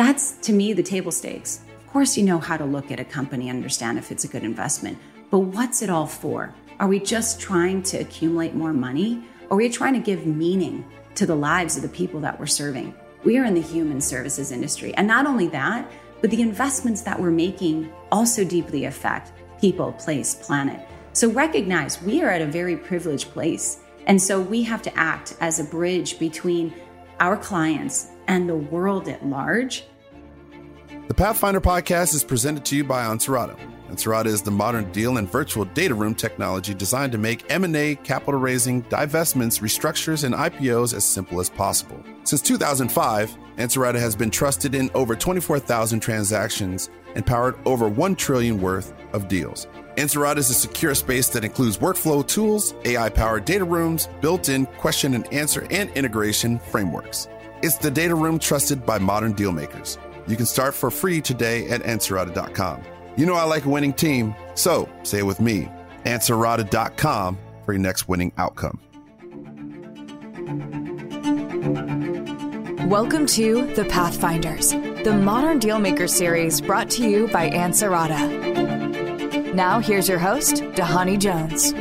That's to me the table stakes. Of course, you know how to look at a company understand if it's a good investment, but what's it all for? Are we just trying to accumulate more money? Or are we trying to give meaning to the lives of the people that we're serving? We are in the human services industry. And not only that, but the investments that we're making also deeply affect people, place, planet. So recognize we are at a very privileged place. And so we have to act as a bridge between our clients and the world at large. The Pathfinder podcast is presented to you by Ansarada. Ansarada is the modern deal and virtual data room technology designed to make M&A, capital raising, divestments, restructures, and IPOs as simple as possible. Since 2005, Ansarada has been trusted in over 24,000 transactions and powered over 1 trillion worth of deals. Ansarada is a secure space that includes workflow tools, AI-powered data rooms, built-in question and answer and integration frameworks. It's the data room trusted by modern deal makers. You can start for free today at Ansarada.com. You know I like a winning team, so say it with me. Ansarada.com for your next winning outcome. Welcome to The Pathfinders, the Modern Dealmaker series brought to you by Ansarada. Now, here's your host, Dhani Jones.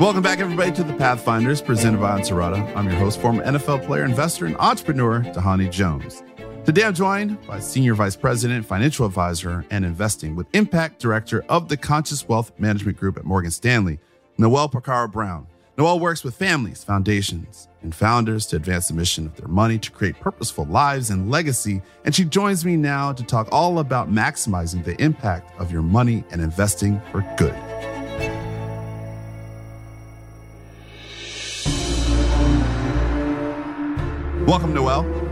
Welcome back, everybody, to The Pathfinders presented by Ansarada. I'm your host, former NFL player, investor, and entrepreneur, Dhani Jones. Today, I'm joined by Senior Vice President, Financial Advisor, and Investing with Impact Director of the Conscious Wealth Management Group at Morgan Stanley, Noel Pacarro Brown. Noel works with families, foundations, and founders to advance the mission of their money to create purposeful lives and legacy. And she joins me now to talk all about maximizing the impact of your money and investing for good. Welcome, Noel.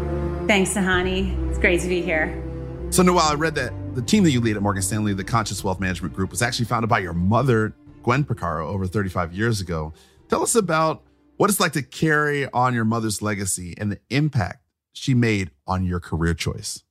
Thanks, Dhani. It's great to be here. So, Noel, I read that the team that you lead at Morgan Stanley, the Conscious Wealth Management Group, was actually founded by your mother, Gwen Pacarro, over 35 years ago. Tell us about what it's like to carry on your mother's legacy and the impact she made on your career choice.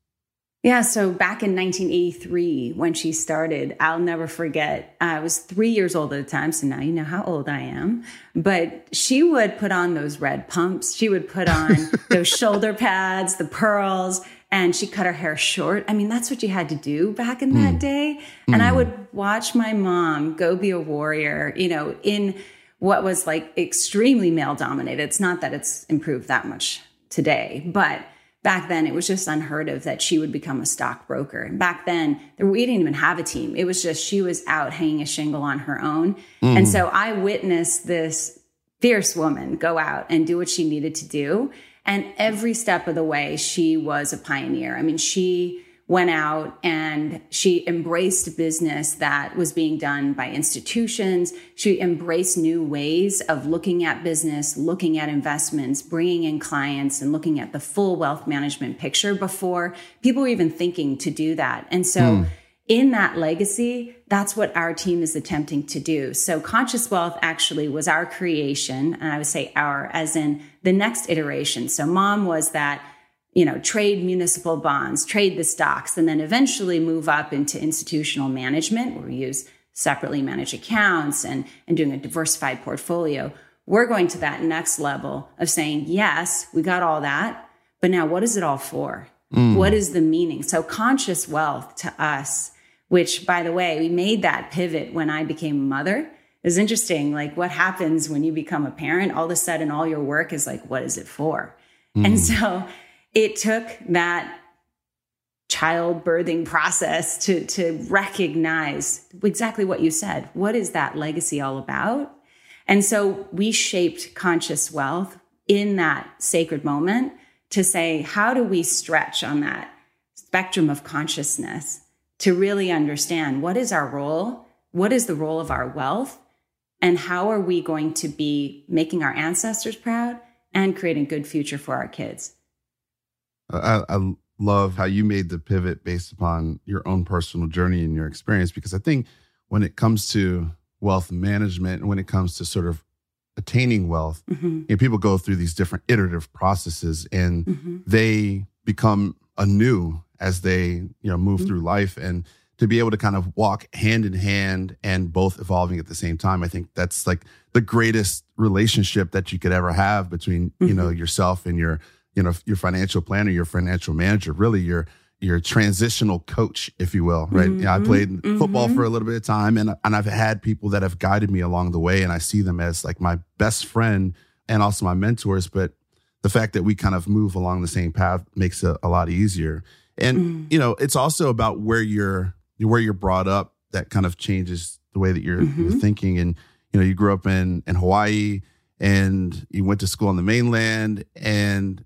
Yeah, so back in 1983, when she started, I'll never forget. I was three years old at the time, so now you know how old I am. But she would put on those red pumps. She would put on those shoulder pads, the pearls, and she cut her hair short. I mean, that's what you had to do back in mm. that day. And mm. I would watch my mom go be a warrior, you know, in what was like extremely male dominated. It's not that it's improved that much today, but back then it was just unheard of that she would become a stockbroker. And back then we didn't even have a team. It was just she was out hanging a shingle on her own. Mm. And so I witnessed this fierce woman go out and do what she needed to do. And every step of the way, she was a pioneer. I mean, she went out and she embraced business that was being done by institutions. She embraced new ways of looking at business, looking at investments, bringing in clients, and looking at the full wealth management picture before people were even thinking to do that. And so, mm. in that legacy, that's what our team is attempting to do. So, Conscious Wealth actually was our creation, and I would say our as in the next iteration. So, mom was that you know, trade municipal bonds, trade the stocks, and then eventually move up into institutional management where we use separately managed accounts and, and doing a diversified portfolio. We're going to that next level of saying, yes, we got all that, but now what is it all for? Mm. What is the meaning? So conscious wealth to us, which by the way, we made that pivot when I became a mother. It's interesting, like what happens when you become a parent, all of a sudden all your work is like, what is it for? Mm. And so it took that childbirthing process to to recognize exactly what you said. What is that legacy all about? And so we shaped conscious wealth in that sacred moment to say, how do we stretch on that spectrum of consciousness to really understand what is our role? What is the role of our wealth? And how are we going to be making our ancestors proud and creating a good future for our kids? I, I love how you made the pivot based upon your own personal journey and your experience because I think when it comes to wealth management and when it comes to sort of attaining wealth, mm-hmm. you know, people go through these different iterative processes and mm-hmm. they become anew as they you know move mm-hmm. through life and to be able to kind of walk hand in hand and both evolving at the same time i think that's like the greatest relationship that you could ever have between you know mm-hmm. yourself and your you know, your financial planner, your financial manager, really your your transitional coach, if you will, right? Mm-hmm. I played mm-hmm. football for a little bit of time and, and I've had people that have guided me along the way and I see them as like my best friend and also my mentors. But the fact that we kind of move along the same path makes it a lot easier. And, mm. you know, it's also about where you're, where you're brought up that kind of changes the way that you're, mm-hmm. you're thinking. And, you know, you grew up in, in Hawaii and you went to school on the mainland and,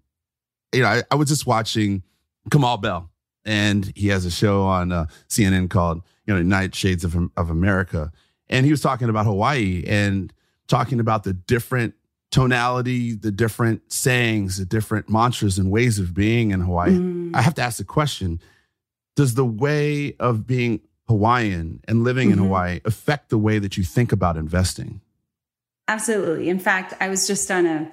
you know, I, I was just watching Kamau Bell and he has a show on uh, CNN called you know United Shades of of America, and he was talking about Hawaii and talking about the different tonality, the different sayings, the different mantras and ways of being in Hawaii. Mm. I have to ask the question: Does the way of being Hawaiian and living mm-hmm. in Hawaii affect the way that you think about investing? Absolutely. In fact, I was just on a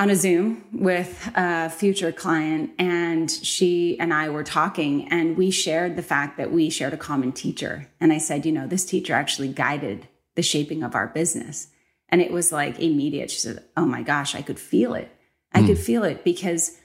on a Zoom with a future client, and she and I were talking, and we shared the fact that we shared a common teacher. And I said, you know, this teacher actually guided the shaping of our business. And it was like immediate. She said, oh my gosh, I could feel it. I mm. could feel it because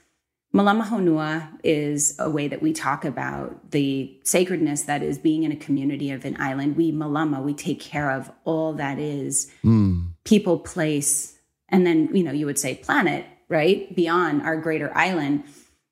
Malama Honua is a way that we talk about the sacredness that is being in a community of an island. We Malama, we take care of all that is mm. people, place, and then you know you would say planet right beyond our greater island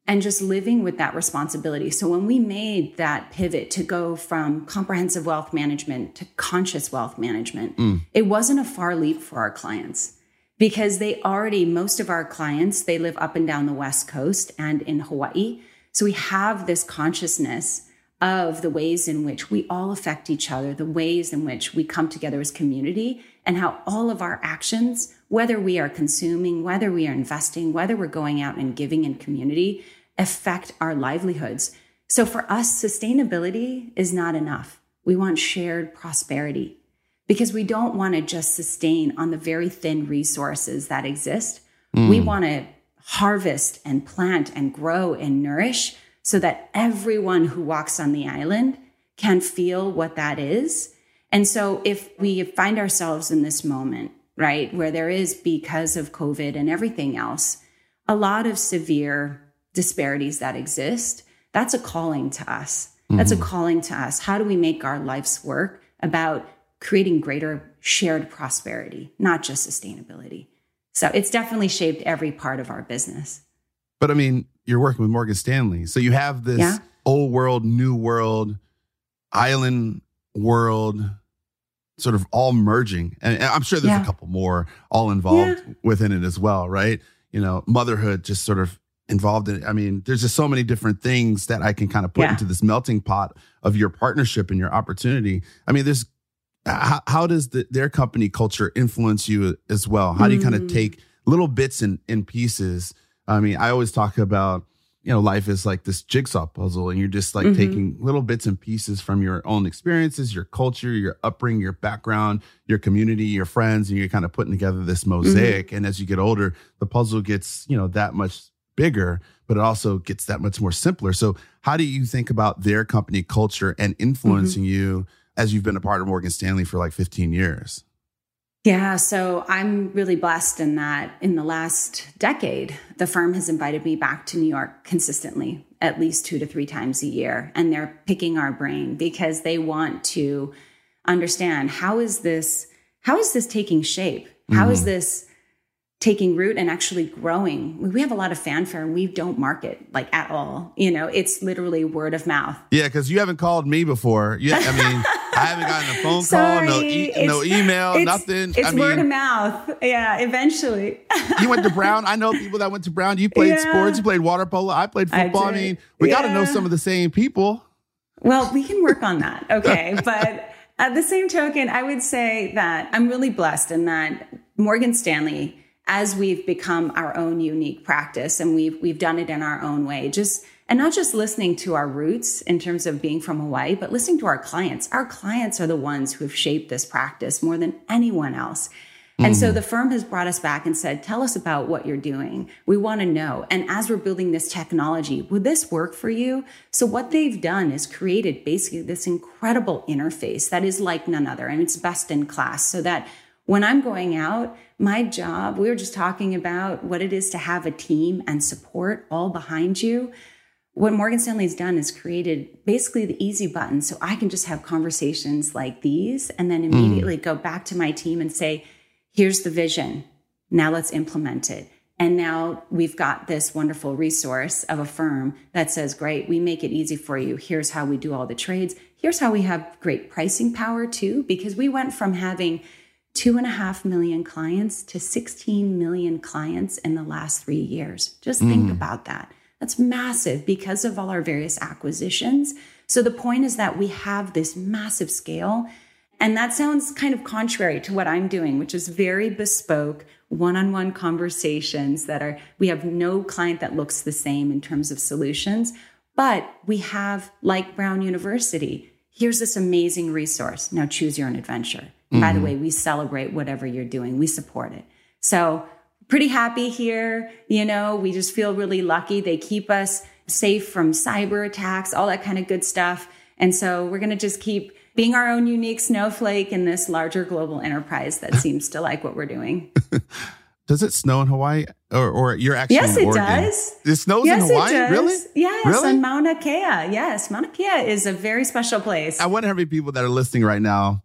and just living with that responsibility so when we made that pivot to go from comprehensive wealth management to conscious wealth management mm. it wasn't a far leap for our clients because they already most of our clients they live up and down the west coast and in hawaii so we have this consciousness of the ways in which we all affect each other the ways in which we come together as community and how all of our actions whether we are consuming, whether we are investing, whether we're going out and giving in community, affect our livelihoods. So for us, sustainability is not enough. We want shared prosperity because we don't want to just sustain on the very thin resources that exist. Mm. We want to harvest and plant and grow and nourish so that everyone who walks on the island can feel what that is. And so if we find ourselves in this moment right? Where there is, because of COVID and everything else, a lot of severe disparities that exist. That's a calling to us. That's mm-hmm. a calling to us. How do we make our life's work about creating greater shared prosperity, not just sustainability? So it's definitely shaped every part of our business. But I mean, you're working with Morgan Stanley. So you have this yeah. old world, new world, island world sort of all merging. And, I'm sure there's yeah. a couple more all involved yeah. within it as well, right? You know, motherhood just sort of involved in it. I mean, there's just so many different things that I can kind of put yeah. into this melting pot of your partnership and your opportunity. I mean, there's how, how does the, their company culture influence you as well? How do you kind of mm. take little bits and, and pieces? I mean, I always talk about you know, life is like this jigsaw puzzle and you're just like mm-hmm. taking little bits and pieces from your own experiences, your culture, your upbringing, your background, your community, your friends, and you're kind of putting together this mosaic. Mm-hmm. And as you get older, the puzzle gets, you know, that much bigger, but it also gets that much more simpler. So how do you think about their company culture and influencing mm-hmm. you as you've been a part of Morgan Stanley for like 15 years? Yeah, so I'm really blessed in that in the last decade, the firm has invited me back to New York consistently, at least two to three times a year. And they're picking our brain because they want to understand how is this, how is this taking shape? How mm-hmm. is this taking root and actually growing. We have a lot of fanfare and we don't market like at all. You know, it's literally word of mouth. Yeah, because you haven't called me before. Yeah, I mean, I haven't gotten a phone Sorry, call, no, e- no email, it's, nothing. It's I word mean, of mouth. Yeah, eventually. you went to Brown. I know people that went to Brown. You played yeah. sports. You played water polo. I played football. I, I mean, we yeah. got to know some of the same people. Well, we can work on that. Okay, but. At the same token, I would say that I'm really blessed in that Morgan Stanley as we've become our own unique practice and we've we've done it in our own way just and not just listening to our roots in terms of being from Hawaii but listening to our clients our clients are the ones who have shaped this practice more than anyone else and so mm-hmm. the firm has brought us back and said, tell us about what you're doing. We want to know. And as we're building this technology, would this work for you? So what they've done is created basically this incredible interface that is like none other and it's best in class so that when I'm going out, my job, we were just talking about what it is to have a team and support all behind you. What Morgan Stanley's done is created basically the easy button so I can just have conversations like these and then immediately mm. go back to my team and say, here's the vision. Now let's implement it. And now we've got this wonderful resource of a firm that says, great, we make it easy for you. Here's how we do all the trades. Here's how we have great pricing power too, because we went from having two and a half million clients to 16 million clients in the last three years. Just think mm. about that. That's massive because of all our various acquisitions. So the point is that we have this massive scale. And that sounds kind of contrary to what I'm doing, which is very bespoke, one on one conversations that are, we have no client that looks the same in terms of solutions. But we have, like Brown University, here's this amazing resource. Now choose your own adventure. Mm-hmm. By the mm-hmm. way, we celebrate whatever you're doing, we support it. So, pretty happy here. You know, we just feel really lucky. They keep us safe from cyber attacks, all that kind of good stuff. And so, we're going to just keep being our own unique snowflake in this larger global enterprise that seems to like what we're doing. Does it snow in Hawaii? Or, or you're actually yes, it does. It snows yes, in Hawaii, really? Yes, really? on Mauna Kea. Yes, Mauna Kea is a very special place. I wonder how many people that are listening right now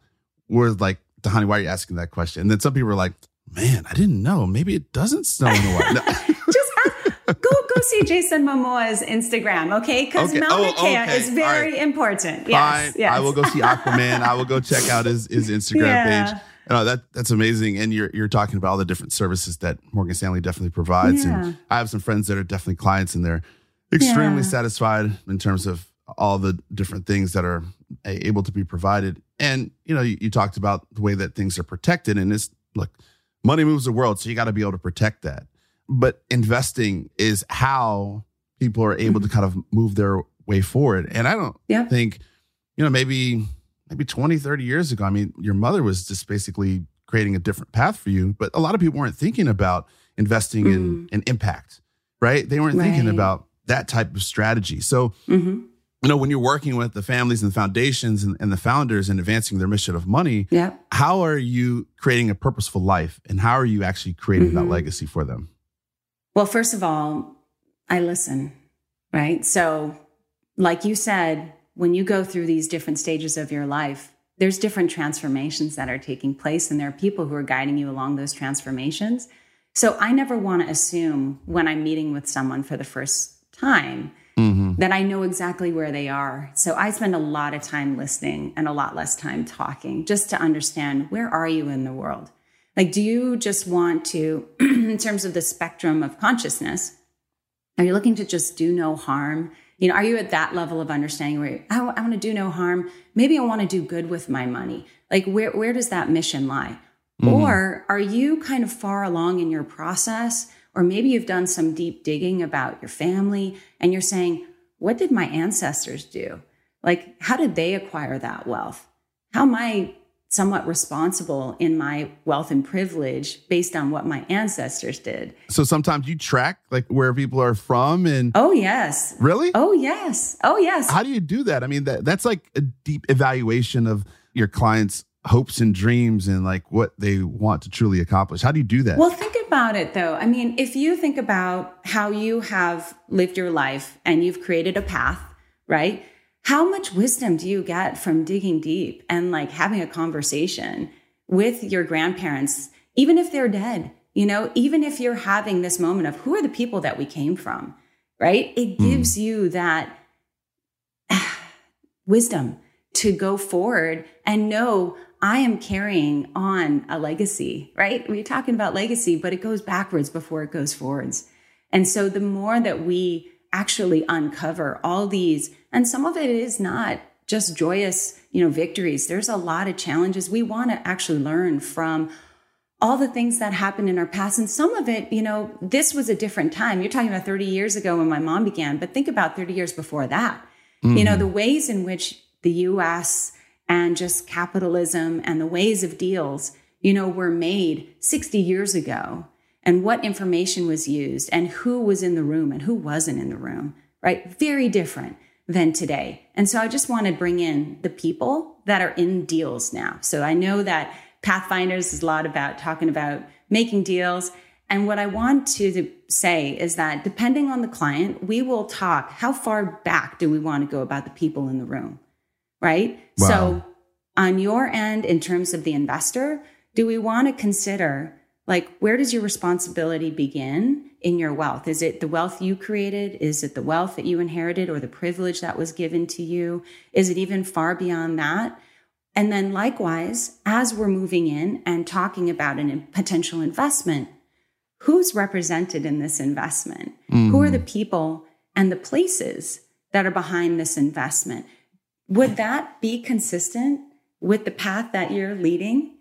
were like, "Honey, why are you asking that question?" And then some people are like, "Man, I didn't know. Maybe it doesn't snow in Hawaii." No. Just ask, go go see Jason Momoa's Instagram, okay? Because okay. Mauna oh, Kea okay. is very right. important. Yes, Fine. yes. I will go see Aquaman. I will go check out his his Instagram yeah. page. No, oh, that that's amazing. And you're you're talking about all the different services that Morgan Stanley definitely provides. Yeah. And I have some friends that are definitely clients and they're extremely yeah. satisfied in terms of all the different things that are able to be provided. And you know, you, you talked about the way that things are protected, and it's look, money moves the world, so you got to be able to protect that. But investing is how people are able mm-hmm. to kind of move their way forward. And I don't yeah. think, you know, maybe maybe 20, 30 years ago, I mean, your mother was just basically creating a different path for you, but a lot of people weren't thinking about investing mm. in, in impact, right? They weren't right. thinking about that type of strategy. So, mm-hmm. You know, when you're working with the families and the foundations and, and the founders and advancing their mission of money, yeah. how are you creating a purposeful life and how are you actually creating mm-hmm. that legacy for them? Well, first of all, I listen, right? So, like you said, when you go through these different stages of your life, there's different transformations that are taking place, and there are people who are guiding you along those transformations. So I never want to assume when I'm meeting with someone for the first time mm-hmm. that I know exactly where they are. So I spend a lot of time listening and a lot less time talking just to understand where are you in the world? Like, do you just want to, in terms of the spectrum of consciousness, are you looking to just do no harm? You know, are you at that level of understanding where I, I want to do no harm? Maybe I want to do good with my money. Like, where, where does that mission lie? Mm-hmm. Or are you kind of far along in your process? Or maybe you've done some deep digging about your family and you're saying, what did my ancestors do? Like, how did they acquire that wealth? How am I somewhat responsible in my wealth and privilege based on what my ancestors did. So sometimes you track like where people are from and Oh yes. Really? Oh yes. Oh yes. How do you do that? I mean that that's like a deep evaluation of your clients' hopes and dreams and like what they want to truly accomplish. How do you do that? Well, think about it though. I mean, if you think about how you have lived your life and you've created a path, right? how much wisdom do you get from digging deep and like having a conversation with your grandparents, even if they're dead? You know, even if you're having this moment of who are the people that we came from, right? It hmm. gives mm. you that wisdom to go forward and know I am carrying on a legacy, right? We're talking about legacy, but it goes backwards before it goes forwards. And so the more that we actually uncover all these and some of it is not just joyous, you know, victories. There's a lot of challenges. We want to actually learn from all the things that happened in our past. And some of it, you know, this was a different time. You're talking about 30 years ago when my mom began, but think about 30 years before that. Mm-hmm. You know, mm-hmm. the ways in which the US and just capitalism and the ways of deals, you know, were made 60 years ago and what information was used and who was in the room and who wasn't in the room, right? Very different than today. And so I just want to bring in the people that are in deals now. So I know that Pathfinders is a lot about talking about making deals. And what I want to say is that depending on the client, we will talk how far back do we want to go about the people in the room, right? Wow. So, on your end, in terms of the investor, do we want to consider like where does your responsibility begin in your wealth? Is it the wealth you created? Is it the wealth that you inherited or the privilege that was given to you? Is it even far beyond that? And then likewise, as we're moving in and talking about a potential investment, who's represented in this investment? Mm. Who are the people and the places that are behind this investment? Would that be consistent with the path that you're leading?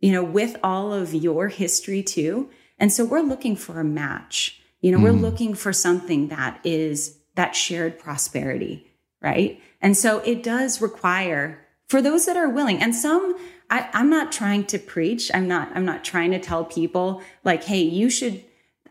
You know, with all of your history too. And so we're looking for a match. You know, mm. we're looking for something that is that shared prosperity, right? And so it does require for those that are willing and some I, i'm not trying to preach i'm not i'm not trying to tell people like hey you should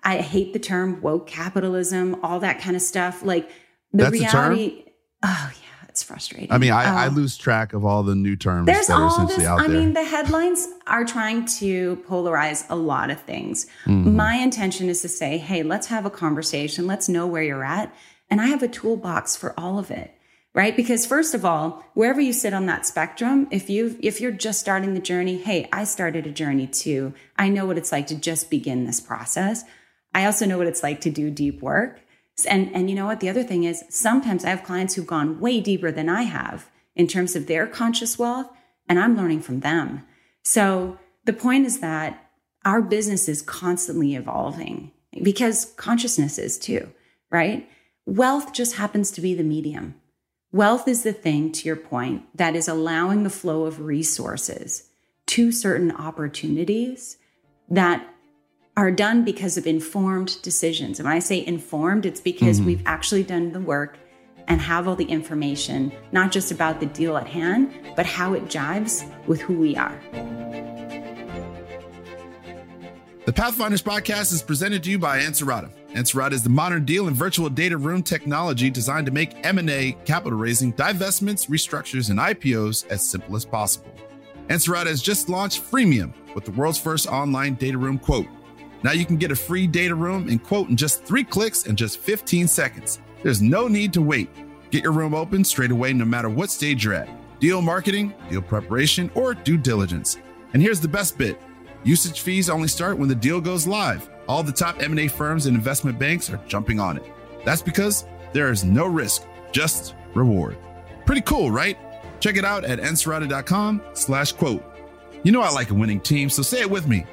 i hate the term woke capitalism all that kind of stuff like the That's reality oh yeah it's frustrating. I mean I, um, I, lose track of all the new terms there's that are all essentially this out i there. mean the headlines are trying to polarize a lot of things. Mm-hmm. my intention is to say hey let's have a conversation. Let's know where you're at. And i have a toolbox for all of it right? Because first of all wherever you sit on that spectrum if you if you're just starting the journey hey i started a journey too. I know what it's like to just begin this process. I also know what it's like to do deep work and and you know what? The other thing is sometimes i have clients who've gone way deeper than i have in terms of their conscious wealth and i'm learning from them. So the point is that our business is constantly evolving because consciousness is too right? Wealth just happens to be the medium. Wealth is the thing, to your point, that is allowing the flow of resources to certain opportunities that are done because of informed decisions. And when I say informed, it's because mm-hmm. we've actually done the work and have all the information, not just about the deal at hand, but how it jives with who we are. The Pathfinders podcast is presented to you by Ansarada. Ansarada is the modern deal and virtual data room technology designed to make M&A, capital raising, divestments, restructures, and IPOs as simple as possible. Ansarada has just launched Freemium with the world's first online data room quote. Now you can get a free data room and quote in just three clicks and just 15 seconds. There's no need to wait. Get your room open straight away no matter what stage you're at. Deal marketing, deal preparation, or due diligence. And here's the best bit. Usage fees only start when the deal goes live. All the top M&A firms and investment banks are jumping on it. That's because there is no risk, just reward. Pretty cool, right? Check it out at ansarada.com slash quote. You know I like a winning team, so say it with me.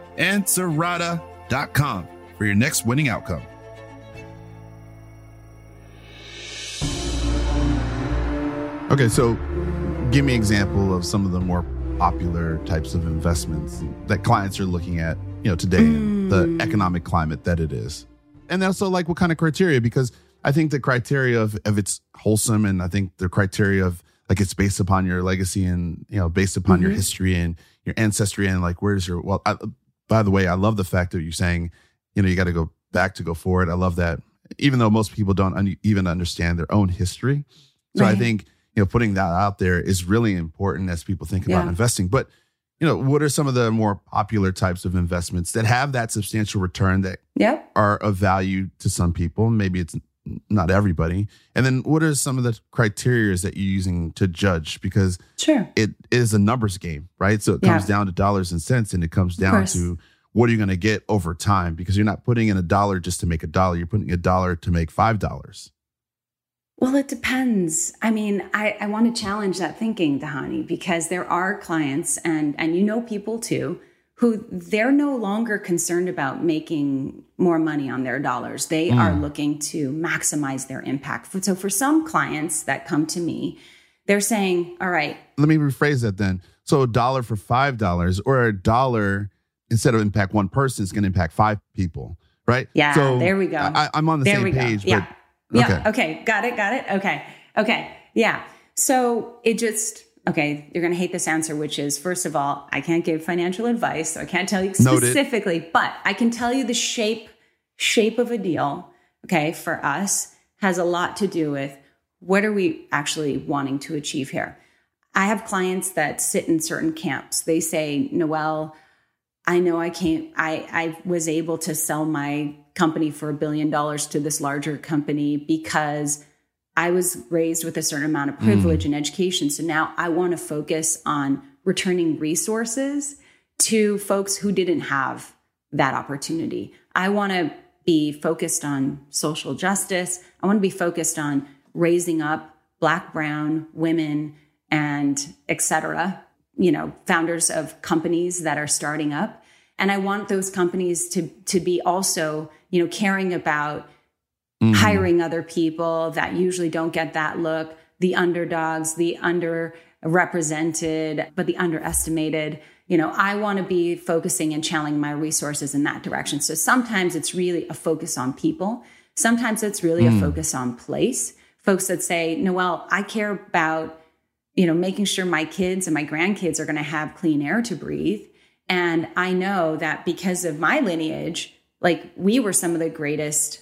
Ansarada.com for your next winning outcome. Okay, so give me an example of some of the more popular types of investments that clients are looking at you know today mm. the economic climate that it is and also like what kind of criteria because i think the criteria of, of it's wholesome and i think the criteria of like it's based upon your legacy and you know based upon mm-hmm. your history and your ancestry and like where's your well I, by the way i love the fact that you're saying you know you got to go back to go forward i love that even though most people don't un- even understand their own history so right. i think you know putting that out there is really important as people think about yeah. investing but you know, what are some of the more popular types of investments that have that substantial return that yep. are of value to some people? Maybe it's not everybody. And then what are some of the criteria that you're using to judge? Because sure. it is a numbers game, right? So it comes yeah. down to dollars and cents and it comes down to what are you going to get over time? Because you're not putting in a dollar just to make a dollar. You're putting a dollar to make five dollars. Well, it depends. I mean, I, I want to challenge that thinking, Dhani, because there are clients and and you know people too who they're no longer concerned about making more money on their dollars. They mm. are looking to maximize their impact. So for some clients that come to me, they're saying, "All right, let me rephrase that then. So a dollar for five dollars, or a dollar instead of impact one person is going to impact five people, right? Yeah. So there we go. I, am on the there same page. Yeah. Yeah. Okay. okay. Got it. Got it. Okay. Okay. Yeah. So it just, okay, you're going to hate this answer, which is first of all, I can't give financial advice. So I can't tell you specifically, Noted. but I can tell you the shape, shape of a deal. Okay. For us has a lot to do with what are we actually wanting to achieve here? I have clients that sit in certain camps. They say, Noel, I know I can't, I, I was able to sell my company for a billion dollars to this larger company because I was raised with a certain amount of privilege mm. and education. So now I want to focus on returning resources to folks who didn't have that opportunity. I want to be focused on social justice. I want to be focused on raising up black, brown women and et cetera, you know, founders of companies that are starting up. And I want those companies to, to be also, you know, caring about mm-hmm. hiring other people that usually don't get that look, the underdogs, the underrepresented, but the underestimated. You know, I want to be focusing and channeling my resources in that direction. So sometimes it's really a focus on people. Sometimes it's really mm. a focus on place. Folks that say, Noel, I care about you know, making sure my kids and my grandkids are going to have clean air to breathe. And I know that because of my lineage, like we were some of the greatest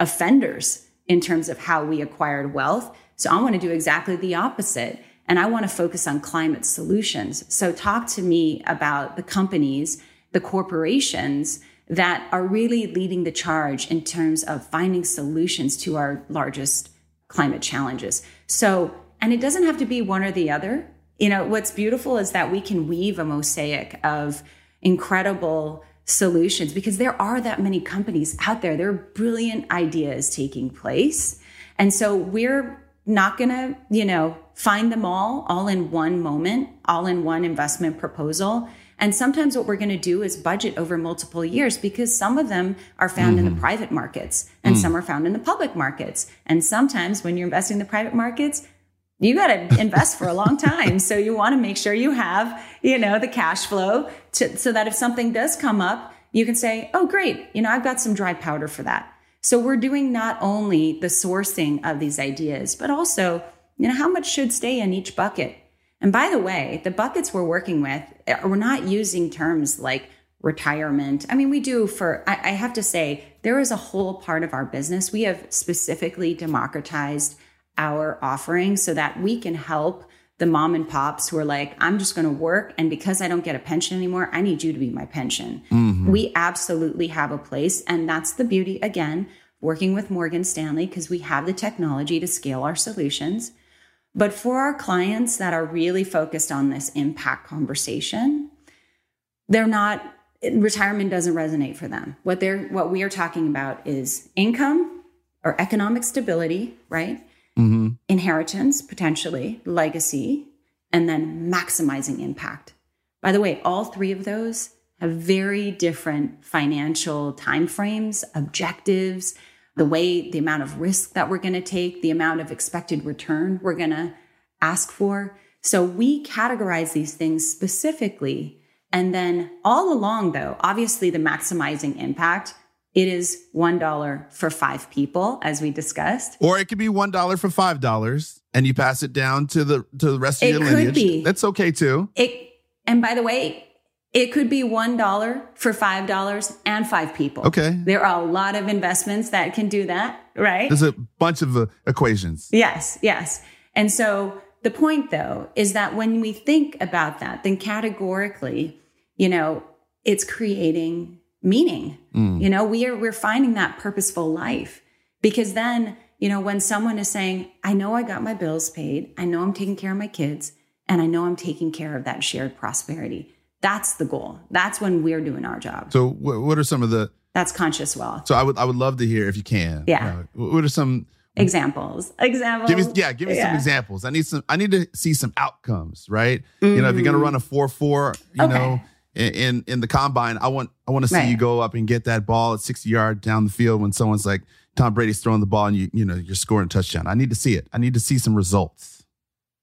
offenders in terms of how we acquired wealth. So I want to do exactly the opposite. And I want to focus on climate solutions. So talk to me about the companies, the corporations that are really leading the charge in terms of finding solutions to our largest climate challenges. So and it doesn't have to be one or the other. You know, what's beautiful is that we can weave a mosaic of incredible solutions because there are that many companies out there. There are brilliant ideas taking place. And so we're not going to, you know, find them all all in one moment, all in one investment proposal. And sometimes what we're going to do is budget over multiple years because some of them are found mm-hmm. in the mm-hmm. private markets and mm. some are found in the public markets. And sometimes when you're investing in the private markets, you got to invest for a long time. So you want to make sure you have, you know, the cash flow to, so that if something does come up, you can say, oh, great, you know, I've got some dry powder for that. So we're doing not only the sourcing of these ideas, but also, you know, how much should stay in each bucket. And by the way, the buckets we're working with, uh, we're not using terms like retirement. I mean, we do for, I, I have to say, there is a whole part of our business. We have specifically democratized our offering so that we can help the mom and pops who are like, I'm just going to work. And because I don't get a pension anymore, I need you to be my pension. Mm-hmm. We absolutely have a place. And that's the beauty, again, working with Morgan Stanley, because we have the technology to scale our solutions. But for our clients that are really focused on this impact conversation, they're not, retirement doesn't resonate for them. What they're, what we are talking about is income or economic stability, right? Mm-hmm. inheritance, potentially, legacy, and then maximizing impact. By the way, all three of those have very different financial timeframes, objectives, the way, the amount of risk that we're going to take, the amount of expected return we're going to ask for. So we categorize these things specifically. And then all along, though, obviously the maximizing impact it is $1 for five people, as we discussed. Or it could be $1 for $5 and you pass it down to the to the rest of it your lineage. Could be. That's okay too. It and by the way, it could be $1 for $5 and five people. Okay. There are a lot of investments that can do that, right? There's a bunch of uh, equations. Yes, yes. And so the point though is that when we think about that, then categorically, you know, it's creating meaning. Mm. You know, we are we're finding that purposeful life because then, you know, when someone is saying, "I know I got my bills paid, I know I'm taking care of my kids, and I know I'm taking care of that shared prosperity." That's the goal. That's when we're doing our job. So, what are some of the That's conscious wealth. So, I would I would love to hear if you can. Yeah. Uh, what are some examples examples give me yeah give me yeah. some examples i need some i need to see some outcomes right mm. you know if you're gonna run a 4-4 you okay. know in in the combine, I want I want to see right. you go up and get that ball at 60 yard down the field when someone's like Tom Brady's throwing the ball and you you know you're scoring a touchdown. I need to see it. I need to see some results.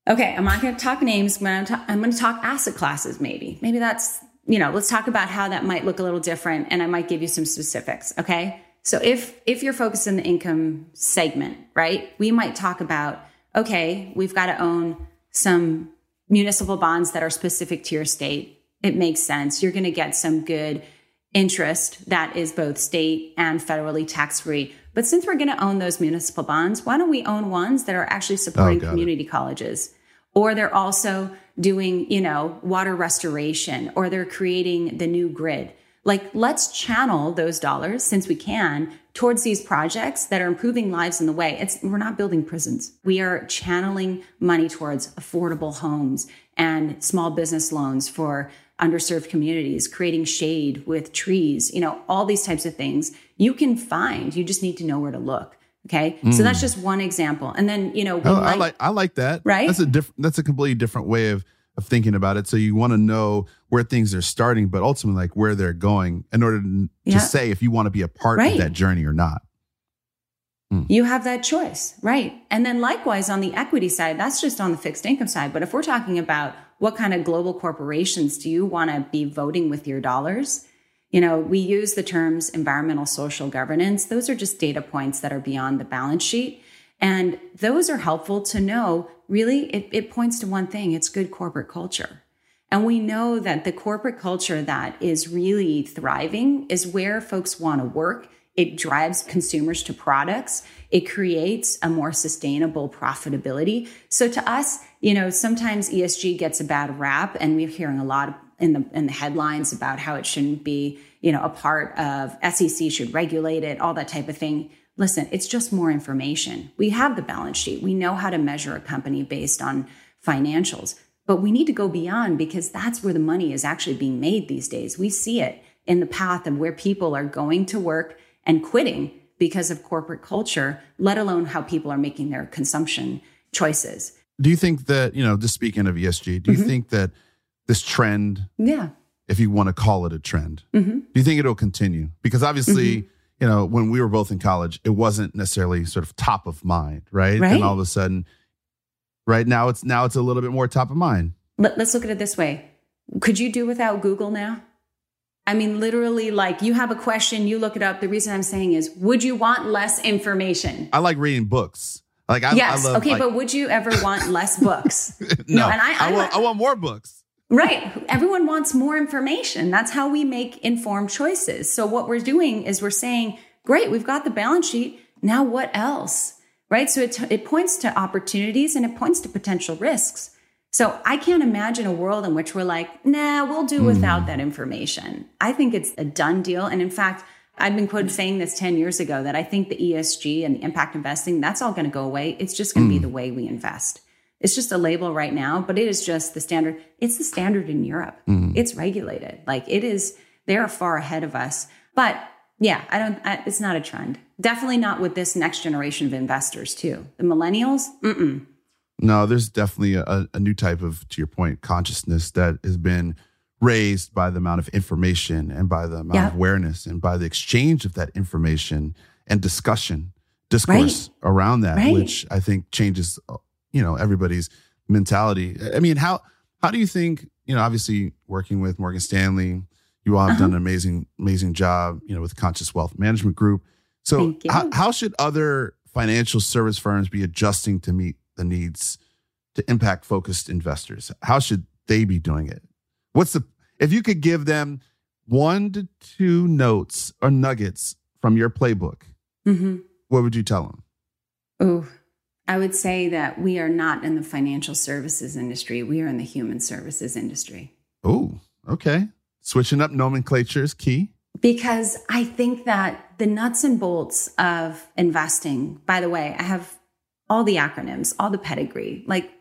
Okay, I'm not going to talk names, but I'm, ta- I'm going to talk asset classes. Maybe maybe that's you know let's talk about how that might look a little different, and I might give you some specifics. Okay, so if if you're focused in the income segment, right, we might talk about okay, we've got to own some municipal bonds that are specific to your state it makes sense. You're going to get some good interest that is both state and federally tax free. But since we're going to own those municipal bonds, why don't we own ones that are actually oh, supporting oh, community it. colleges or they're also doing, you know, water restoration or they're creating the new grid. Like, let's channel those dollars since we can towards these projects that are improving lives in the way. It's, we're not building prisons. We are channeling money towards affordable homes and small business loans for underserved communities, creating shade with trees, you know, all these types of things you can find. You just need to know where to look. Okay. Mm. So that's just one example. And then, you know, oh, I like, I like that. Right. That's a different, that's a completely different way of, of thinking about it. So you want to know where things are starting, but ultimately like where they're going in order to, yeah. say if you want to be a part right. of that journey or not. Mm. You have that choice, right? And then likewise on the equity side, that's just on the fixed income side. But if we're talking about what kind of global corporations do you want to be voting with your dollars? You know, we use the terms environmental social governance. Those are just data points that are beyond the balance sheet. And those are helpful to know. Really, it, it points to one thing it's good corporate culture. And we know that the corporate culture that is really thriving is where folks want to work. It drives consumers to products. It creates a more sustainable profitability. So to us, you know, sometimes ESG gets a bad rap and we're hearing a lot in the in the headlines about how it shouldn't be, you know, a part of SEC should regulate it, all that type of thing. Listen, it's just more information. We have the balance sheet. We know how to measure a company based on financials, but we need to go beyond because that's where the money is actually being made these days. We see it in the path of where people are going to work and quitting because of corporate culture, let alone how people are making their consumption choices. Do you think that, you know, just speaking of ESG, do you mm-hmm. think that this trend, yeah, if you want to call it a trend, mm-hmm. do you think it'll continue? Because obviously, mm-hmm. you know, when we were both in college, it wasn't necessarily sort of top of mind, right? right? And all of a sudden, right now it's now it's a little bit more top of mind. Let, let's look at it this way. Could you do without Google now? I mean, literally, like you have a question, you look it up. The reason I'm saying is, would you want less information? I like reading books. Like, I, yes, I love, okay, like, but would you ever want less books? no, no, and I, I, I want, I want more books. Right. Everyone wants more information. That's how we make informed choices. So what we're doing is we're saying, great, we've got the balance sheet. Now what else? Right. So it, it points to opportunities and it points to potential risks. So I can't imagine a world in which we're like, nah, we'll do without mm. that information. I think it's a done deal. And in fact, I've been quoted saying this 10 years ago that I think the ESG and the impact investing, that's all going to go away. It's just going to mm. be the way we invest. It's just a label right now, but it is just the standard. It's the standard in Europe. Mm. It's regulated. Like it is, they're far ahead of us. But yeah, I don't, I, it's not a trend. Definitely not with this next generation of investors, too. The millennials, mm-mm. No, there's definitely a, a new type of, to your point, consciousness that has been raised by the amount of information and by the amount of awareness and by the exchange of that information and discussion, discourse right. around that, right. which I think changes, you know, everybody's mentality. I mean, how how do you think, you know, obviously working with Morgan Stanley, you all have uh-huh. done an amazing, amazing job, you know, with Conscious Wealth Management Group. So how, how should other financial service firms be adjusting to meet the needs to impact focused investors? How should they be doing it? What's the, if you could give them one to two notes or nuggets from your playbook, mm-hmm. what would you tell them? Oh, I would say that we are not in the financial services industry. We are in the human services industry. Oh, okay. Switching up nomenclature is key. Because I think that the nuts and bolts of investing, by the way, I have all the acronyms, all the pedigree. Like,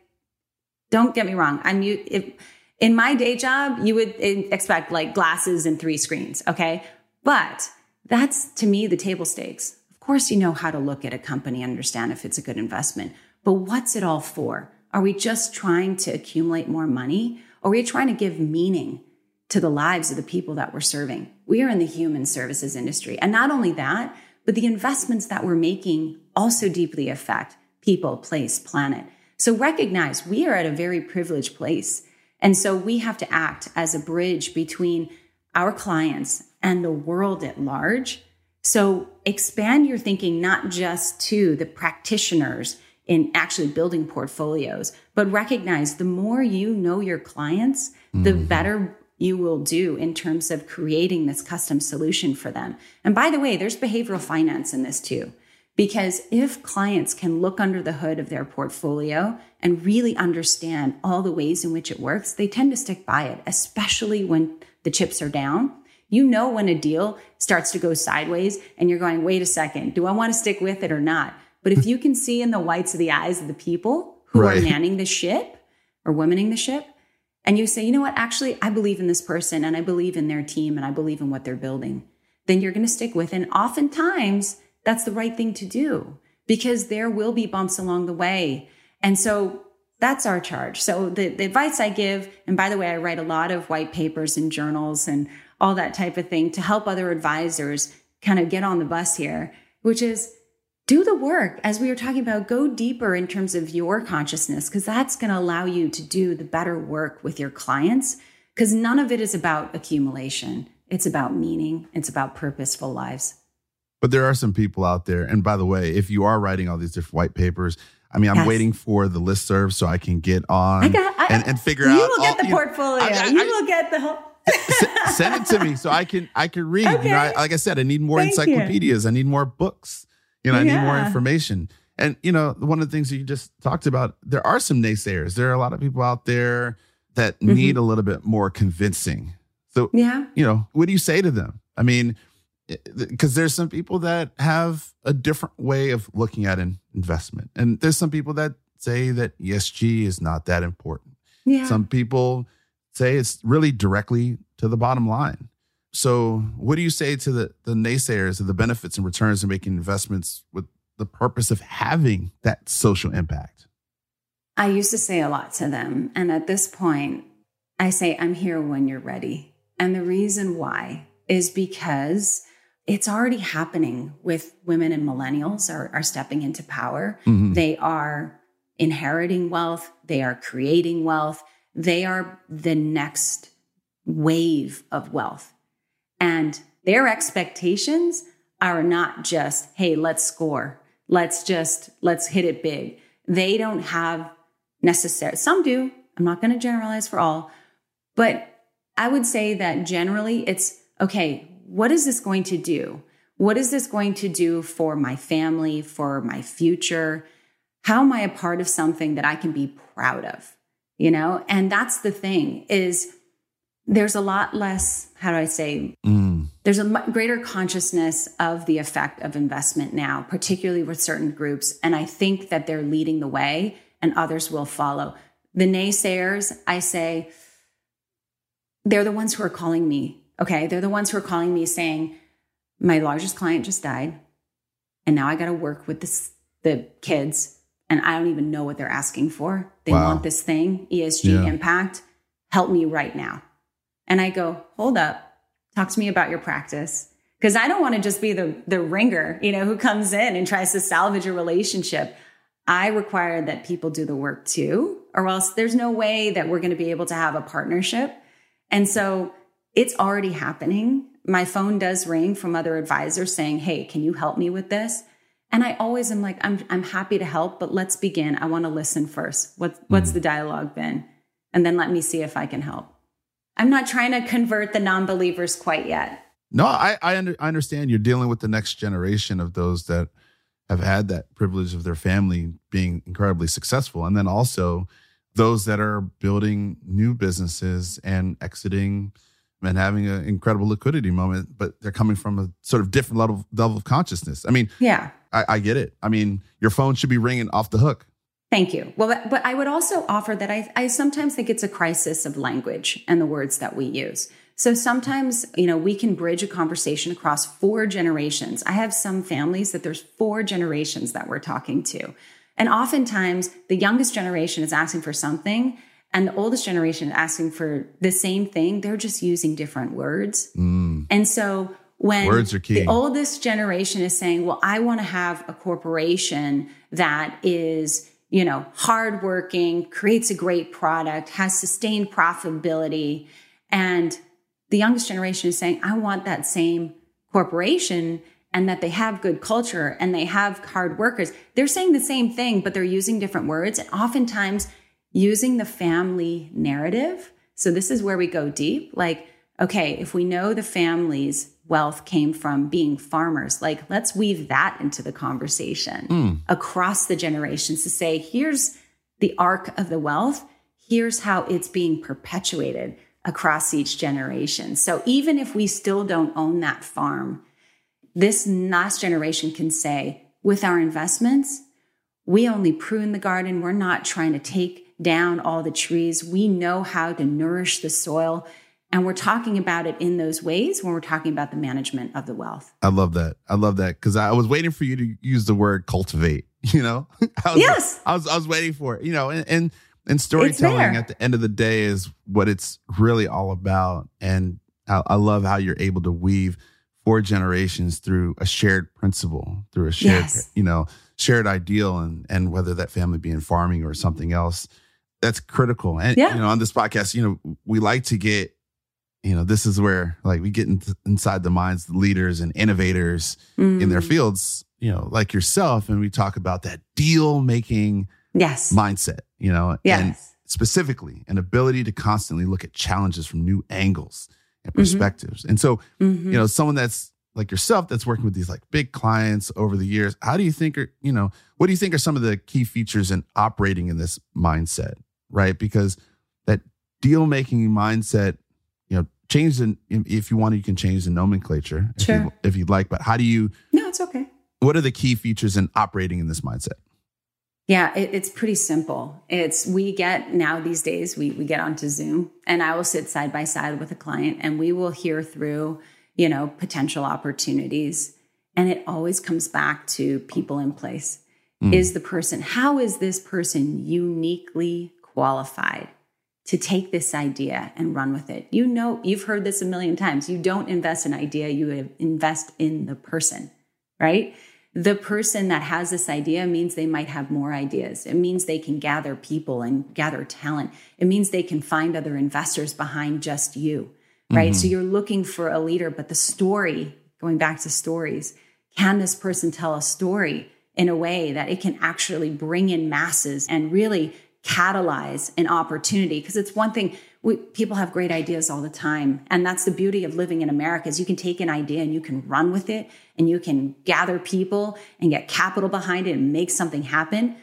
don't get me wrong. I'm you. In my day job, you would expect like glasses and three screens. Okay. But that's to me the table stakes. Of course, you know how to look at a company, understand if it's a good investment, but what's it all for? Are we just trying to accumulate more money? Or are we trying to give meaning to the lives of the people that we're serving? We are in the human services industry. And not only that, but the investments that we're making also deeply affect people, place, planet. So recognize we are at a very privileged place. And so we have to act as a bridge between our clients and the world at large. So expand your thinking not just to the practitioners in actually building portfolios, but recognize the more you know your clients, the mm-hmm. better you will do in terms of creating this custom solution for them. And by the way, there's behavioral finance in this too Because if clients can look under the hood of their portfolio and really understand all the ways in which it works, they tend to stick by it, especially when the chips are down. You know when a deal starts to go sideways and you're going, wait a second, do I want to stick with it or not? But if you can see in the whites of the eyes of the people who right. are manning the ship or womaning the ship, and you say, you know what, actually, I believe in this person and I believe in their team and I believe in what they're building, then you're going to stick with it. And oftentimes, that's the right thing to do because there will be bumps along the way. And so that's our charge. So the, the advice I give, and by the way, I write a lot of white papers and journals and all that type of thing to help other advisors kind of get on the bus here, which is do the work as we were talking about go deeper in terms of your consciousness because that's going to allow you to do the better work with your clients because none of it is about accumulation it's about meaning it's about purposeful lives but there are some people out there and by the way if you are writing all these different white papers I mean, I'm yes. waiting for the list serve so I can get on got, I, and, and, figure you out. You will get the portfolio. I, I, you will get the whole. send it to me so I can I can read. Okay. You know, like I said, I need more Thank encyclopedias. You. I need more books. You know, I yeah. need more information. And you know, one of the things that you just talked about, there are some naysayers. There are a lot of people out there that mm-hmm. need a little bit more convincing. So, yeah, you know, what do you say to them? I mean, because there's some people that have a different way of looking at an investment, and there's some people that say that ESG is not that important. Yeah. Some people say it's really directly to the bottom line. So, what do you say to the, the naysayers of the benefits and returns of making investments with the purpose of having that social impact? I used to say a lot to them. And at this point, I say, I'm here when you're ready. And the reason why is because it's already happening with women and millennials are, are stepping into power. Mm-hmm. They are inheriting wealth, they are creating wealth, they are the next wave of wealth. And their expectations are not just, hey, let's score. Let's just, let's hit it big. They don't have necessary, some do. I'm not going to generalize for all, but I would say that generally it's okay, what is this going to do? What is this going to do for my family, for my future? How am I a part of something that I can be proud of? You know, and that's the thing is there's a lot less, how do I say, mm. there's a greater consciousness of the effect of investment now, particularly with certain groups. And I think that they're leading the way and others will follow. The naysayers, I say, they're the ones who are calling me. Okay. They're the ones who are calling me saying, my largest client just died. And now I got to work with this, the kids. And I don't even know what they're asking for. They wow. want this thing, ESG yeah. impact. Help me right now. And I go, hold up, talk to me about your practice. Because I don't want to just be the, the ringer, you know, who comes in and tries to salvage a relationship. I require that people do the work too, or else there's no way that we're going to be able to have a partnership. And so it's already happening. My phone does ring from other advisors saying, Hey, can you help me with this? And I always am like, I'm, I'm happy to help, but let's begin. I want to listen first. What, what's mm. the dialogue been? And then let me see if I can help. I'm not trying to convert the non-believers quite yet. No, I I, under, I understand you're dealing with the next generation of those that have had that privilege of their family being incredibly successful, and then also those that are building new businesses and exiting and having an incredible liquidity moment, but they're coming from a sort of different level level of consciousness. I mean, yeah, I, I get it. I mean, your phone should be ringing off the hook. Thank you. Well, but I would also offer that I, I sometimes think it's a crisis of language and the words that we use. So sometimes, you know, we can bridge a conversation across four generations. I have some families that there's four generations that we're talking to. And oftentimes the youngest generation is asking for something and the oldest generation asking for the same thing. They're just using different words. Mm. And so when words are key. the oldest generation is saying, well, I want to have a corporation that is you know, hardworking, creates a great product, has sustained profitability. And the youngest generation is saying, I want that same corporation and that they have good culture and they have hard workers. They're saying the same thing, but they're using different words and oftentimes using the family narrative. So this is where we go deep. Like, okay, if we know the family's wealth came from being farmers. Like, let's weave that into the conversation Mm. across the generations to say, here's the arc of the wealth, here's how it's being perpetuated across each generation. So even if we still don't own that farm, this last generation can say, with our investments, we only prune the garden. We're not trying to take down all the trees. We know how to nourish the soil. And we're talking about it in those ways when we're talking about the management of the wealth. I love that. I love that because I was waiting for you to use the word cultivate. You know, I was, Yes. I was I was waiting for it. You know, and and, and storytelling at the end of the day is what it's really all about. And I, I love how you're able to weave four generations through a shared principle, through a shared Yes. you know shared ideal, and and whether that family be in farming or something else, that's critical. And Yeah. you know, on this podcast, you know, we like to get you know, this is where like we get into, inside the minds, of leaders and innovators in their Mm. fields, you know, like yourself, and we talk about that deal making Yes. mindset, you know, and yes. specifically an ability to constantly look at challenges from new angles and Mhm. perspectives. And so, Mhm. you know, someone that's like yourself that's working with these like big clients over the years, how do you think are, you know, what do you think are some of the key features in operating in this mindset, right? Because that deal making mindset, you know, change the if you want, you can change the nomenclature if, you, if you'd like. But how do you? no, it's okay. What are the key features in operating in this mindset? Yeah, it, it's pretty simple. It's we get now these days we we get onto Zoom and I will sit side by side with a client and we will hear through, you know, potential opportunities and it always comes back to people in place. Hmm. Is the person how is this person uniquely qualified to take this idea and run with it? You know, you've heard this a million times. You don't invest in an idea, you invest in the person, right? the person that has this idea means they might have more ideas. It means they can gather people and gather talent. It means they can find other investors behind just you, right? So mm-hmm. you're looking for a leader, but the story, going back to stories, can this person tell a story in a way that it can actually bring in masses and really catalyze an opportunity? Because it's one thing, we, people have great ideas all the time. And that's the beauty of living in America is you can take an idea and you can run with it and you can gather people and get capital behind it and make something happen.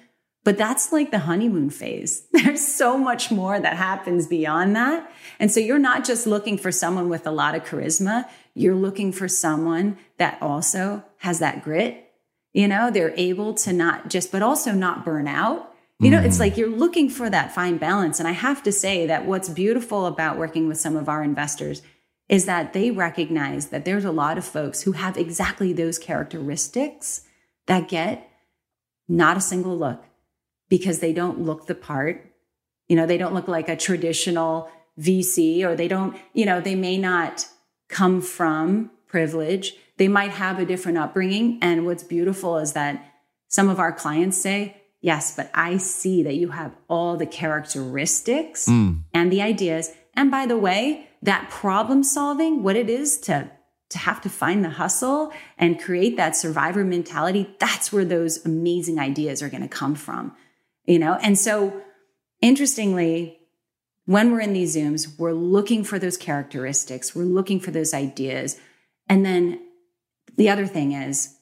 But that's like the honeymoon phase. There's so much more that happens beyond that. And so you're not just looking for someone with a lot of charisma. You're looking for someone that also has that grit. You know, they're able to not just, but also not burn out. You know, it's mm. like you're looking for that fine balance. And I have to say that what's beautiful about working with some of our investors is that they recognize that there's a lot of folks who have exactly those characteristics that get not a single look because they don't look the part. You know, they don't look like a traditional VC or they don't, you know, they may not come from privilege. They might have a different upbringing. And what's beautiful is that some of our clients say, Yes, but I see that you have all the characteristics Mm. and the ideas. And by the way, that problem solving, what it is to to have to find the hustle and create that survivor mentality, that's where those amazing ideas are going to come from. You know? And so interestingly, when we're in these Zooms, we're looking for those characteristics, we're looking for those ideas. And then the other thing is,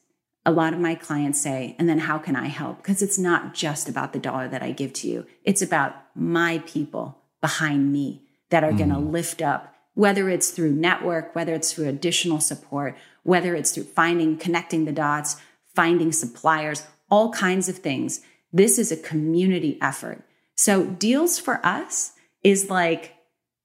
a lot of my clients say, and then how can I help? Because it's not just about the dollar that I give to you, it's about my people behind me that are going to mm. lift up, whether it's through network, whether it's through additional support, whether it's through finding, connecting the dots, finding suppliers, all kinds of things. This is a community effort. So, deals for us is like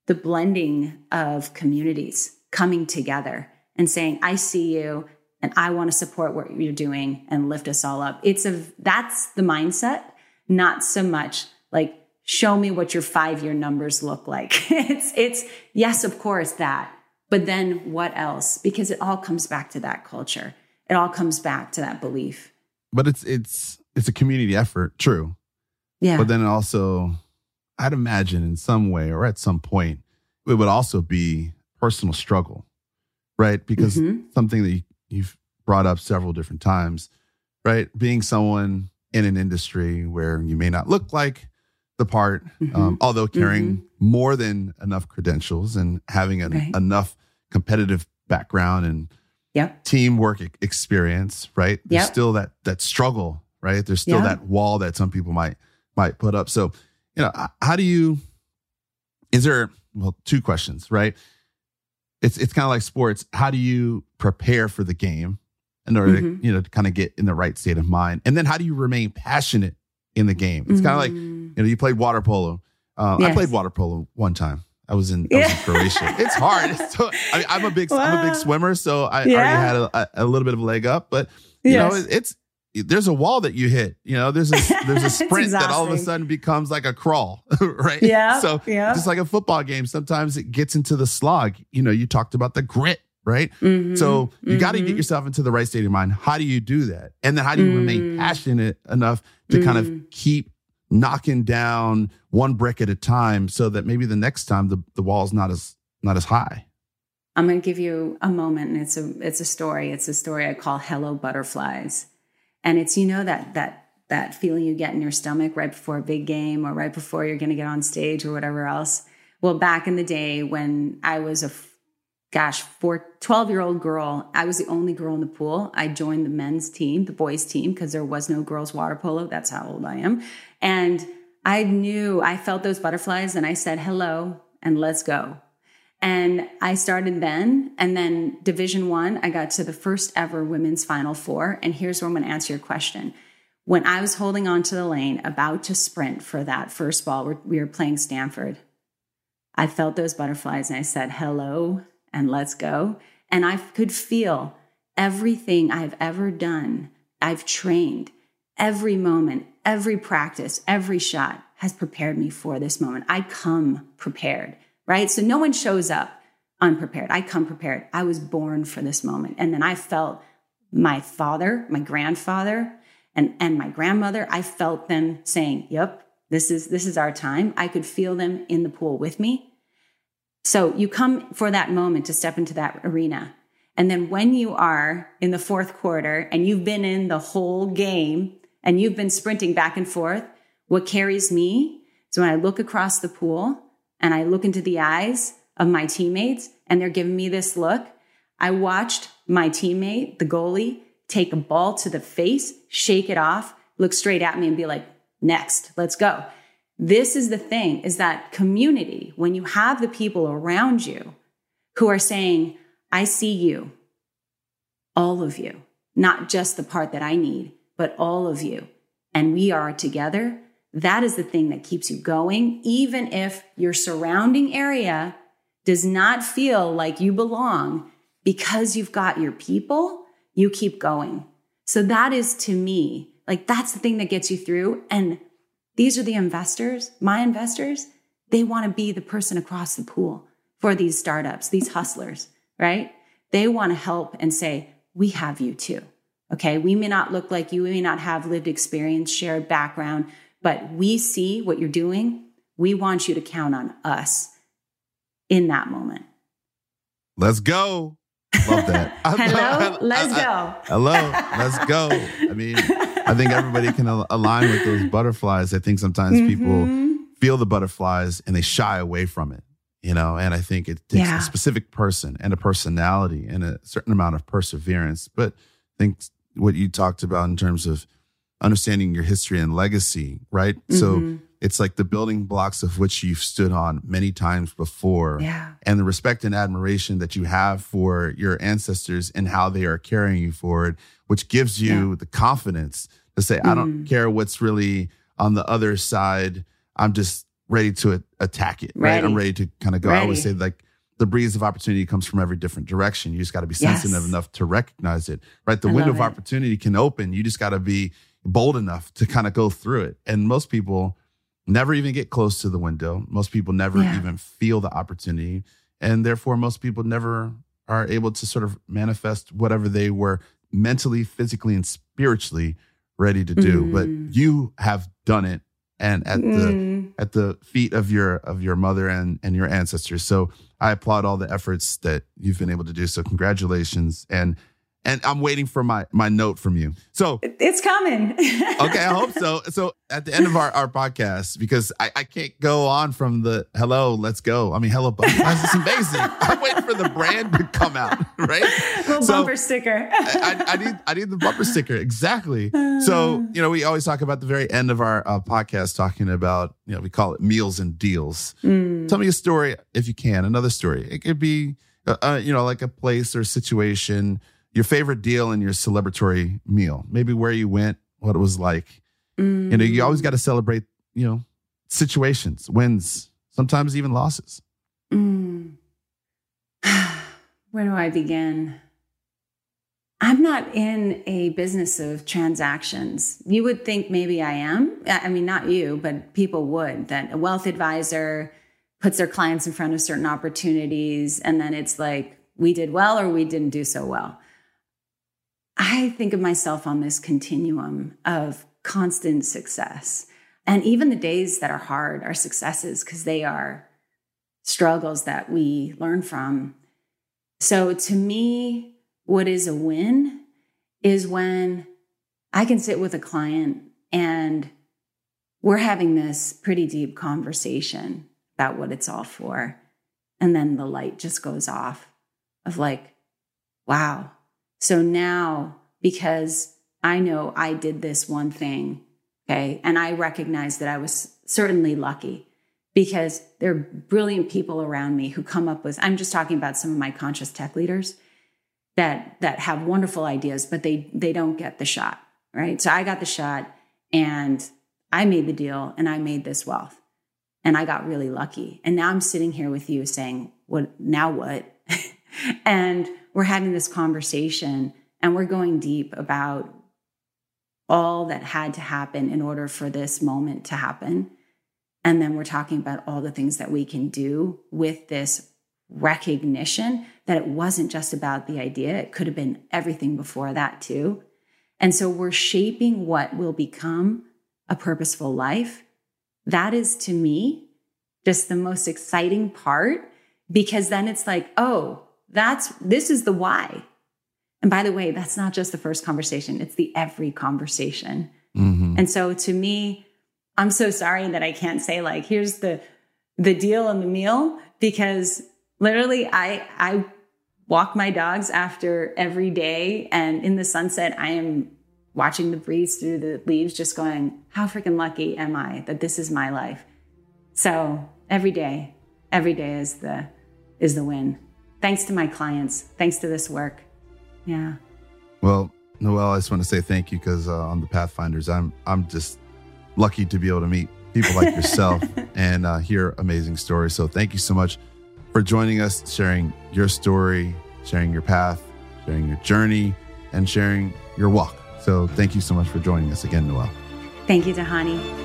the blending of communities coming together and saying, I see you and I want to support what you're doing and lift us all up. It's a that's the mindset, not so much like show me what your 5-year numbers look like. it's it's yes, of course that. But then what else? Because it all comes back to that culture. It all comes back to that belief. But it's it's it's a community effort, true. Yeah. But then also, I'd imagine in some way or at some point, it would also be personal struggle, right? Because Mhm. something that you, you've brought up several different times, right? Being someone in an industry where you may not look like the part, Mm-hmm. um, although carrying more than enough credentials and having an, Right. enough competitive background and Yep. teamwork experience, right? There's Yep. still that that struggle, right? There's still Yeah. that wall that some people might might put up. So, you know, how do you is there well, two questions, right? It's it's kind of like sports. How do you prepare for the game in order Mhm. to, you know, to kind of get in the right state of mind? And then how do you remain passionate in the game? It's kind of like, Mm. you know, you played water polo. Uh, I played water polo one time. I was in, I was in Croatia. It's hard. It's so, I mean, I'm a big, I'm a big swimmer, so I Yeah. already had a, a, little bit of a leg up. But you know, it, it's there's a wall that you hit. You know, there's a there's a sprint that all of a sudden becomes like a crawl, right? Yeah, So yeah. just like a football game, sometimes it gets into the slog. You know, you talked about the grit, right? Mhm. So you got to get yourself into the right state of mind. How do you do that? And then how do you remain Mm. passionate enough to kind of Mm. keep knocking down one brick at a time so that maybe the next time the, the wall is not as not as high? I'm going to give you a moment, and it's a it's a story. It's a story I call "Hello Butterflies," and it's you know that that that feeling you get in your stomach right before a big game or right before you're going to get on stage or whatever else. Well, back in the day when I was a gosh, four, 12 year old girl, I was the only girl in the pool. I joined the men's team, the boys team, because there was no girls water polo. That's how old I am. And I knew I felt those butterflies and I said, hello and let's go. And I started then, and then Division One, I got to the first ever women's Final Four. And here's where I'm going to answer your question. When I was holding on to the lane, about to sprint for that first ball, we- we were playing Stanford. I felt those butterflies, and I said, "Hello, and let's go." And I could feel everything I've ever done. I've trained every moment, every practice, every shot has prepared me for this moment. I come prepared, right? So no one shows up unprepared. I come prepared. I was born for this moment. And then I felt my father, my grandfather, and, and my grandmother, I felt them saying, Yep, this is this is our time. I could feel them in the pool with me. So you come for that moment to step into that arena. And then when you are in the fourth quarter and you've been in the whole game and you've been sprinting back and forth, what carries me is when I look across the pool and I look into the eyes of my teammates and they're giving me this look. I watched my teammate, the goalie, take a ball to the face, shake it off, look straight at me and be like, next, let's go. This is the thing is that community, when you have the people around you who are saying, I see you, all of you, not just the part that I need, but all of you, and we are together. That is the thing that keeps you going, even if your surrounding area does not feel like you belong because you've got your people, you keep going. So that is to me, like that's the thing that gets you through. And these are the investors, my investors, they want to be the person across the pool for these startups, these hustlers, right? They want to help and say, we have you too. Okay. We may not look like you, we may not have lived experience, shared background, but we see what you're doing. We want you to count on us in that moment. Let's go. Love that. Hello, let's go. Hello, let's go. I mean, I think everybody can al- align with those butterflies. I think sometimes people Mhm. feel the butterflies and they shy away from it, you know, and I think it takes Yeah. a specific person and a personality and a certain amount of perseverance. But I think what you talked about in terms of understanding your history and legacy, right? So Mhm. it's like the building blocks of which you've stood on many times before Yeah. and the respect and admiration that you have for your ancestors and how they are carrying you forward, which gives you the confidence to say, I don't Mm. care what's really on the other side. I'm just ready to attack it, right? I'm ready to kind of go. I always say like the breeze of opportunity comes from every different direction. You just got to be Yes. sensitive enough to recognize it, right? The I window of it. opportunity can open. You just got to be bold enough to kind of go through it. And most people never even get close to the window. Most people never Yeah. even feel the opportunity. And therefore, most people never are able to sort of manifest whatever they were mentally, physically, and spiritually ready to do. Mm. But you have done it and at the Mm. at the feet of your of your mother and and your ancestors. So I applaud all the efforts that you've been able to do. So congratulations. And and I'm waiting for my my note from you. So it's coming. okay, I hope so. So at the end of our, our podcast, because I, I can't go on from the hello, let's go. I mean, hello, Butterflies is amazing. I'm waiting for the brand to come out, right? Little so bumper sticker. I, I, need I need the bumper sticker exactly. So you know, we always talk about the very end of our uh, podcast, talking about you know we call it meals and deals. Mm. Tell me a story if you can, another story. It could be uh, uh you know like a place or situation your favorite deal and your celebratory meal, maybe where you went, what it was like. Mm. You know, you always got to celebrate, you know, situations, wins, sometimes even losses. Mm. where do I begin? I'm not in a business of transactions. You would think maybe I am. I mean, not you, but people would that a wealth advisor puts their clients in front of certain opportunities and then it's like we did well or we didn't do so well. I think of myself on this continuum of constant success. And even the days that are hard are successes because they are struggles that we learn from. So to me, what is a win is when I can sit with a client and we're having this pretty deep conversation about what it's all for. And then the light just goes off of like, wow, so now, because I know I did this one thing, okay, and I recognize that I was certainly lucky because there are brilliant people around me who come up with, I'm just talking about some of my conscious tech leaders that that have wonderful ideas, but they they don't get the shot, right? So I got the shot and I made the deal and I made this wealth. And I got really lucky. And now I'm sitting here with you saying, what now what? and we're having this conversation and we're going deep about all that had to happen in order for this moment to happen. And then we're talking about all the things that we can do with this recognition that it wasn't just about the idea, it could have been everything before that too. And so we're shaping what will become a purposeful life. That is to me just the most exciting part because then it's like, oh, that's this is the why. And by the way, that's not just the first conversation, it's the every conversation. Mm-hmm. And so to me, I'm so sorry that I can't say like here's the the deal and the meal because literally I I walk my dogs after every day and in the sunset I am watching the breeze through the leaves just going how freaking lucky am I that this is my life. So every day every day is the is the win thanks to my clients, thanks to this work. Yeah. Well, Noel, I just want to say thank you because uh, on the Pathfinders, I'm I'm just lucky to be able to meet people like yourself and uh, hear amazing stories. So thank you so much for joining us, sharing your story, sharing your path, sharing your journey, and sharing your walk. So thank you so much for joining us again, Noel. Thank you, Dhani.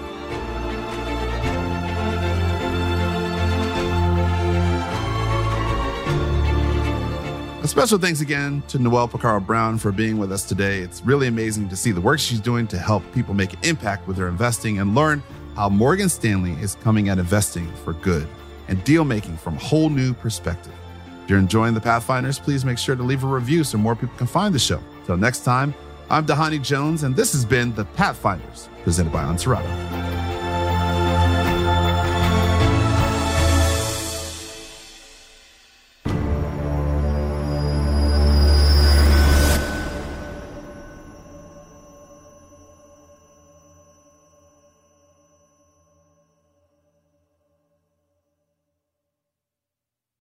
Special thanks again to Noel Pacarro Brown for being with us today. It's really amazing to see the work she's doing to help people make an impact with their investing and learn how Morgan Stanley is coming at investing for good and deal making from a whole new perspective. If you're enjoying the Pathfinders, please make sure to leave a review so more people can find the show. Until next time, I'm Dhani Jones, and this has been the Pathfinders, presented by Ansarada.